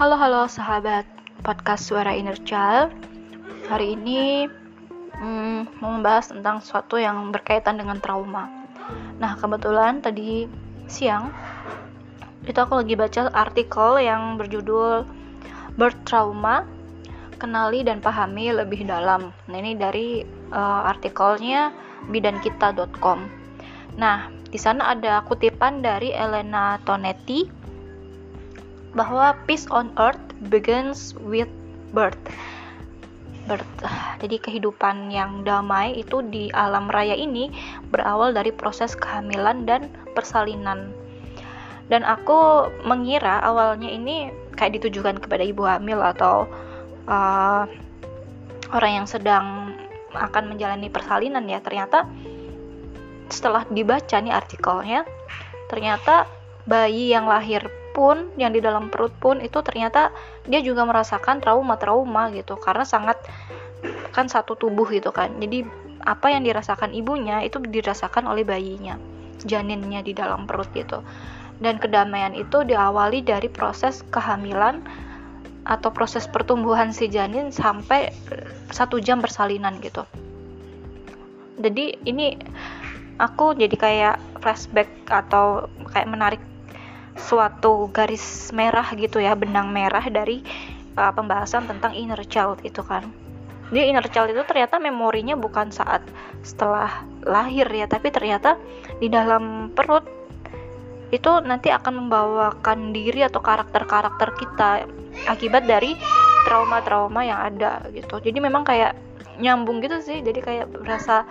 Halo halo sahabat podcast Suara Inner Child. Hari ini hmm, mau membahas tentang sesuatu yang berkaitan dengan trauma. Nah kebetulan tadi siang itu aku lagi baca artikel yang berjudul Birth Trauma kenali dan pahami lebih dalam. Nah ini dari uh, artikelnya bidankita.com. Nah di sana ada kutipan dari Elena Tonetti bahwa peace on earth begins with birth. birth. Jadi kehidupan yang damai itu di alam raya ini berawal dari proses kehamilan dan persalinan. Dan aku mengira awalnya ini kayak ditujukan kepada ibu hamil atau uh, orang yang sedang akan menjalani persalinan ya. Ternyata setelah dibaca nih artikelnya, ternyata bayi yang lahir pun yang di dalam perut pun itu ternyata dia juga merasakan trauma-trauma gitu. Karena sangat kan satu tubuh gitu kan. Jadi apa yang dirasakan ibunya itu dirasakan oleh bayinya janinnya di dalam perut gitu. Dan kedamaian itu diawali dari proses kehamilan atau proses pertumbuhan si janin sampai satu jam bersalinan gitu. Jadi ini aku jadi kayak flashback atau kayak menarik suatu garis merah gitu ya benang merah dari uh, pembahasan tentang inner child itu kan. Dia inner child itu ternyata memorinya bukan saat setelah lahir ya tapi ternyata di dalam perut itu nanti akan membawakan diri atau karakter-karakter kita akibat dari trauma-trauma yang ada gitu. Jadi memang kayak nyambung gitu sih jadi kayak berasa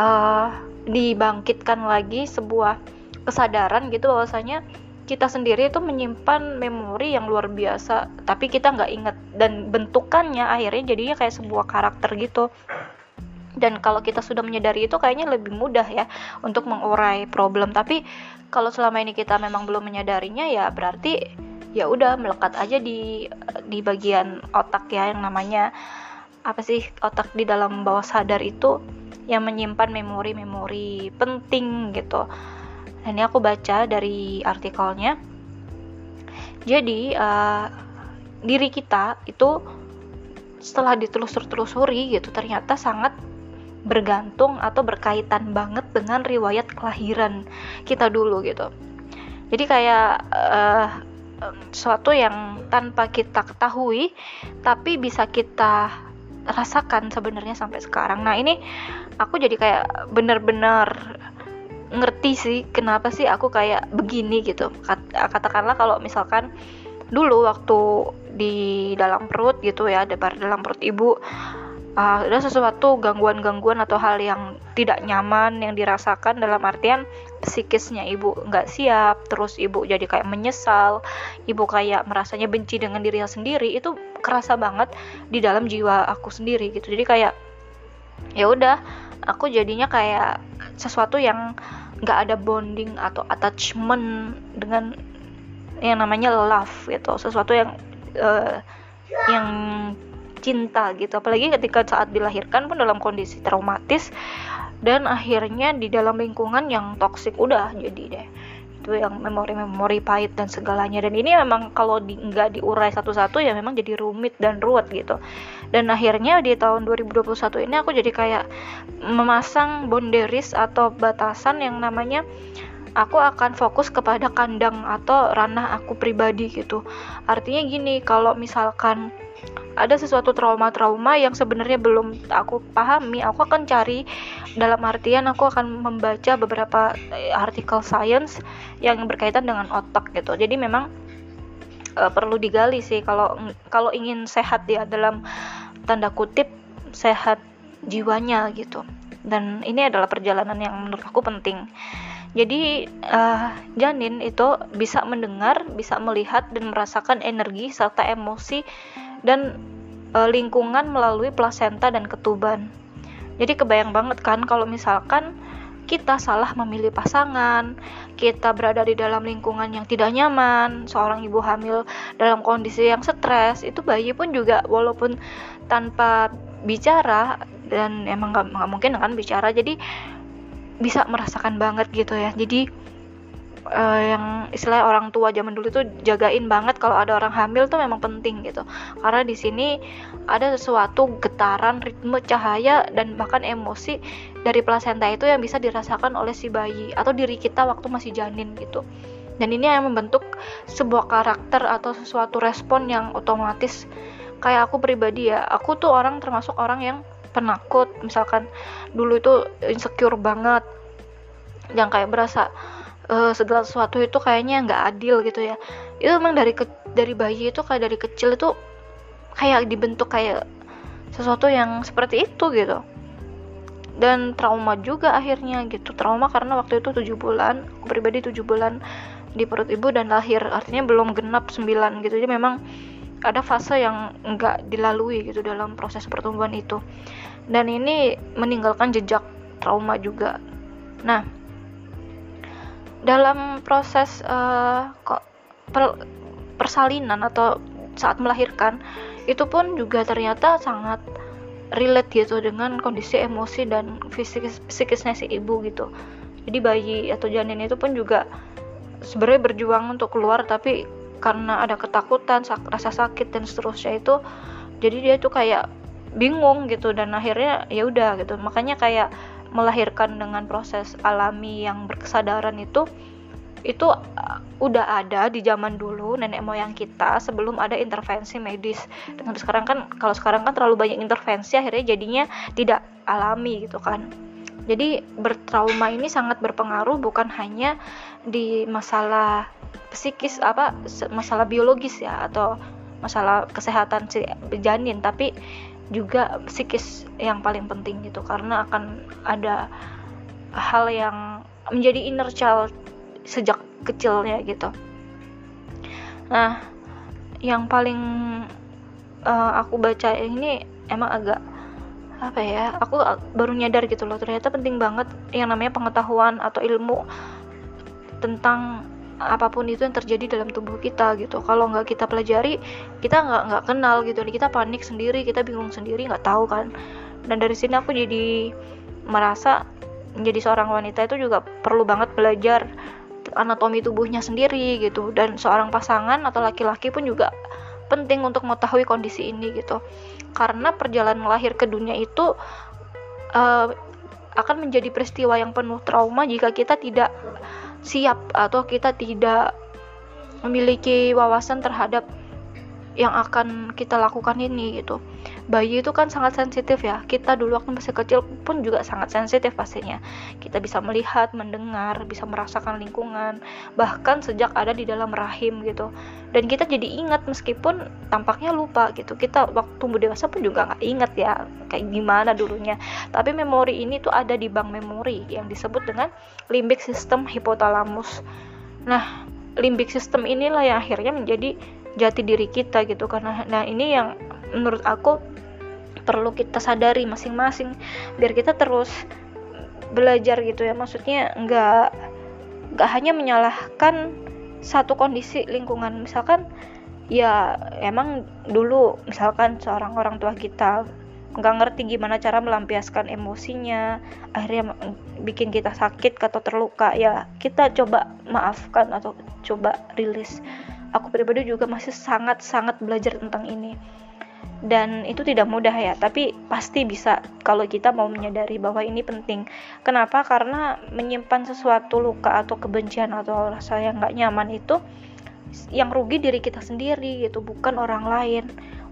uh, dibangkitkan lagi sebuah kesadaran gitu bahwasanya kita sendiri itu menyimpan memori yang luar biasa tapi kita nggak inget dan bentukannya akhirnya jadinya kayak sebuah karakter gitu. Dan kalau kita sudah menyadari itu kayaknya lebih mudah ya untuk mengurai problem. Tapi kalau selama ini kita memang belum menyadarinya ya berarti ya udah melekat aja di di bagian otak ya yang namanya apa sih otak di dalam bawah sadar itu yang menyimpan memori-memori penting gitu Nah, ini aku baca dari artikelnya. Jadi uh, diri kita itu setelah ditelusur-telusuri gitu ternyata sangat bergantung atau berkaitan banget dengan riwayat kelahiran kita dulu gitu. Jadi kayak uh, suatu yang tanpa kita ketahui tapi bisa kita rasakan sebenarnya sampai sekarang. Nah, ini aku jadi kayak bener-bener ngerti sih kenapa sih aku kayak begini gitu. Katakanlah kalau misalkan dulu waktu di dalam perut gitu ya dalam perut ibu uh, ada sesuatu gangguan-gangguan atau hal yang tidak nyaman yang dirasakan dalam artian psikisnya ibu nggak siap terus ibu jadi kayak menyesal ibu kayak merasanya benci dengan dirinya sendiri itu kerasa banget di dalam jiwa aku sendiri gitu. Jadi kayak ya udah aku jadinya kayak sesuatu yang nggak ada bonding atau attachment dengan yang namanya love gitu. Sesuatu yang uh, yang cinta gitu. Apalagi ketika saat dilahirkan pun dalam kondisi traumatis dan akhirnya di dalam lingkungan yang toksik udah jadi deh itu yang memori-memori pahit dan segalanya. Dan ini memang kalau di, nggak diurai satu-satu ya memang jadi rumit dan ruwet gitu. Dan akhirnya di tahun 2021 ini aku jadi kayak memasang boundaries atau batasan yang namanya aku akan fokus kepada kandang atau ranah aku pribadi gitu. Artinya gini kalau misalkan ada sesuatu trauma-trauma yang sebenarnya belum aku pahami, aku akan cari dalam artian aku akan membaca beberapa eh, artikel science yang berkaitan dengan otak gitu. Jadi memang uh, perlu digali sih kalau kalau ingin sehat ya dalam tanda kutip sehat jiwanya gitu. Dan ini adalah perjalanan yang menurut aku penting. Jadi uh, janin itu bisa mendengar, bisa melihat dan merasakan energi serta emosi dan e, lingkungan melalui plasenta dan ketuban. Jadi kebayang banget kan kalau misalkan kita salah memilih pasangan, kita berada di dalam lingkungan yang tidak nyaman, seorang ibu hamil dalam kondisi yang stres, itu bayi pun juga walaupun tanpa bicara dan emang nggak mungkin kan bicara, jadi bisa merasakan banget gitu ya. Jadi uh, yang istilah orang tua zaman dulu tuh jagain banget kalau ada orang hamil tuh memang penting gitu. Karena di sini ada sesuatu getaran ritme cahaya dan bahkan emosi dari plasenta itu yang bisa dirasakan oleh si bayi atau diri kita waktu masih janin gitu. Dan ini yang membentuk sebuah karakter atau sesuatu respon yang otomatis. Kayak aku pribadi ya aku tuh orang termasuk orang yang penakut. Misalkan dulu itu insecure banget. Yang kayak berasa uh, segala sesuatu itu kayaknya nggak adil gitu ya. Itu memang dari ke, dari bayi itu kayak dari kecil itu kayak dibentuk kayak sesuatu yang seperti itu gitu. Dan trauma juga akhirnya gitu. Trauma karena waktu itu tujuh bulan aku pribadi tujuh bulan di perut ibu dan lahir. Artinya belum genap sembilan gitu. Jadi memang ada fase yang nggak dilalui gitu dalam proses pertumbuhan itu dan ini meninggalkan jejak trauma juga. Nah dalam proses uh, persalinan atau saat melahirkan itu pun juga ternyata sangat relate gitu dengan kondisi emosi dan psikis psikisnya si ibu gitu. Jadi bayi atau janin itu pun juga sebenarnya berjuang untuk keluar tapi karena ada ketakutan rasa sakit dan seterusnya itu jadi dia tuh kayak bingung gitu dan akhirnya ya udah gitu. Makanya kayak melahirkan dengan proses alami yang berkesadaran itu itu uh, udah ada di zaman dulu nenek moyang kita sebelum ada intervensi medis. Sampai sekarang kan kalau sekarang kan terlalu banyak intervensi akhirnya jadinya tidak alami gitu kan. Jadi bertrauma ini sangat berpengaruh bukan hanya di masalah psikis apa masalah biologis ya atau masalah kesehatan si janin tapi juga psikis yang paling penting gitu karena akan ada hal yang menjadi inner child sejak kecilnya gitu. Nah yang paling uh, aku baca ini emang agak apa ya aku baru nyadar gitu loh ternyata penting banget yang namanya pengetahuan atau ilmu tentang apa pun itu yang terjadi dalam tubuh kita gitu. Kalau nggak kita pelajari kita nggak nggak kenal gitu. Kita panik sendiri kita bingung sendiri nggak tahu kan. Dan dari sini aku jadi merasa menjadi seorang wanita itu juga perlu banget belajar anatomi tubuhnya sendiri gitu. Dan seorang pasangan atau laki-laki pun juga penting untuk mengetahui kondisi ini gitu. Karena perjalanan lahir ke dunia itu uh, akan menjadi peristiwa yang penuh trauma jika kita tidak siap atau kita tidak memiliki wawasan terhadap yang akan kita lakukan ini gitu. Bayi itu kan sangat sensitif ya. Kita dulu waktu masih kecil pun juga sangat sensitif pastinya. Kita bisa melihat mendengar bisa merasakan lingkungan bahkan sejak ada di dalam rahim gitu. Dan kita jadi ingat meskipun tampaknya lupa gitu. Kita waktu tumbuh dewasa pun juga nggak ingat ya kayak gimana dulunya. Tapi memori ini tuh ada di bank memori yang disebut dengan limbic system hipotalamus. Nah limbic system inilah yang akhirnya menjadi jati diri kita gitu. Karena nah ini yang menurut aku perlu kita sadari masing-masing. Biar kita terus belajar gitu ya. Maksudnya nggak nggak hanya menyalahkan satu kondisi lingkungan. Misalkan ya emang dulu misalkan seorang orang tua kita nggak ngerti gimana cara melampiaskan emosinya akhirnya bikin kita sakit atau terluka ya kita coba maafkan atau coba rilis aku pribadi juga masih sangat sangat belajar tentang ini. Dan itu tidak mudah ya tapi pasti bisa kalau kita mau menyadari bahwa ini penting. Kenapa? Karena menyimpan sesuatu luka atau kebencian atau rasa yang nggak nyaman itu yang rugi diri kita sendiri gitu bukan orang lain.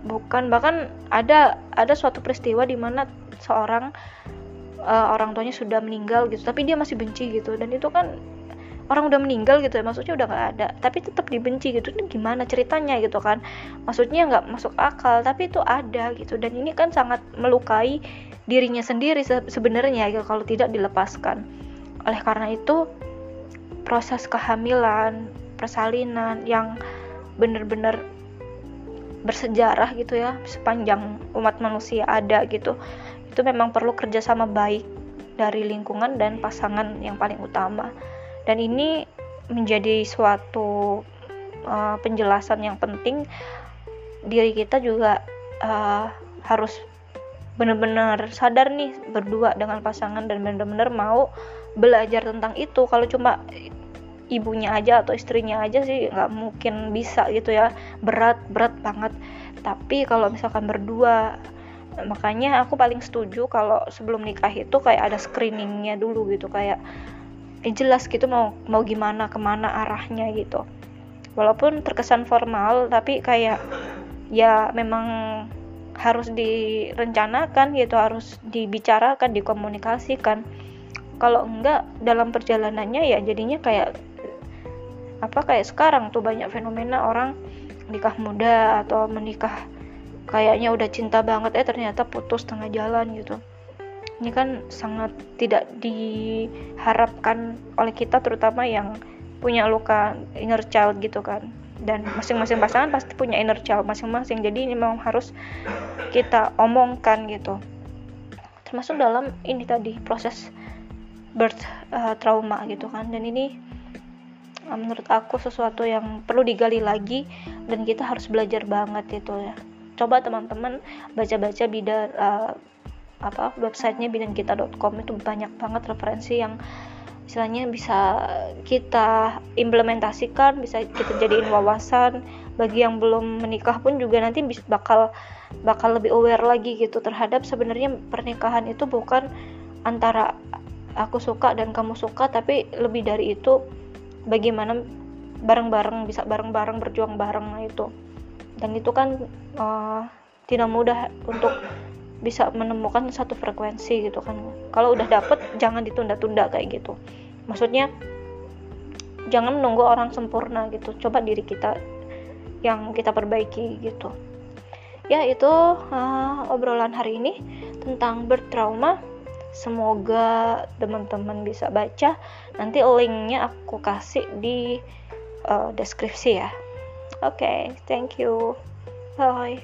Bukan bahkan ada ada suatu peristiwa di mana seorang uh, orang tuanya sudah meninggal gitu tapi dia masih benci gitu. Dan itu kan orang udah meninggal gitu ya maksudnya udah nggak ada. Tapi tetap dibenci gitu ini gimana ceritanya gitu kan. Maksudnya nggak masuk akal tapi itu ada gitu. Dan ini kan sangat melukai dirinya sendiri se sebenarnya gitu kalau tidak dilepaskan. Oleh karena itu proses kehamilan persalinan yang benar-benar bersejarah gitu ya sepanjang umat manusia ada gitu itu memang perlu kerjasama baik dari lingkungan dan pasangan yang paling utama dan ini menjadi suatu uh, penjelasan yang penting. Diri kita juga uh, harus benar-benar sadar nih berdua dengan pasangan dan benar-benar mau belajar tentang itu. Kalau cuma ibunya aja atau istrinya aja sih nggak mungkin bisa gitu ya. Berat berat banget. Tapi kalau misalkan berdua makanya aku paling setuju kalau sebelum nikah itu kayak ada screeningnya dulu gitu. Kayak eh, jelas gitu mau mau gimana ke mana arahnya gitu. Walaupun terkesan formal tapi kayak ya memang harus direncanakan gitu harus dibicarakan dikomunikasikan. Kalau enggak dalam perjalanannya ya jadinya kayak apa kayak sekarang tuh banyak fenomena orang nikah muda atau menikah kayaknya udah cinta banget eh ternyata putus tengah jalan gitu ini kan sangat tidak diharapkan oleh kita terutama yang punya luka inner child gitu kan. Dan masing-masing pasangan pasti punya inner child masing-masing. Jadi ini memang harus kita omongkan gitu. Termasuk dalam ini tadi proses birth uh, trauma gitu kan. Dan ini uh, menurut aku sesuatu yang perlu digali lagi dan kita harus belajar banget itu ya. Coba teman-teman baca-baca bidar uh, apa websitenya bidankita.com itu banyak banget referensi yang istilahnya bisa kita implementasikan bisa kita jadiin wawasan. Bagi yang belum menikah pun juga nanti bakal bakal lebih aware lagi gitu terhadap sebenarnya pernikahan itu bukan antara aku suka dan kamu suka tapi lebih dari itu bagaimana bareng-bareng bisa bareng-bareng berjuang bareng nah itu. Dan itu kan uh, tidak mudah untuk bisa menemukan satu frekuensi gitu kan. Kalau udah dapet jangan ditunda-tunda kayak gitu. Maksudnya jangan menunggu orang sempurna gitu. Coba diri kita yang kita perbaiki gitu. Ya itu uh, obrolan hari ini tentang bertrauma. Semoga teman-teman bisa baca. Nanti linknya aku kasih di uh, deskripsi ya. Oke okay, thank you. Bye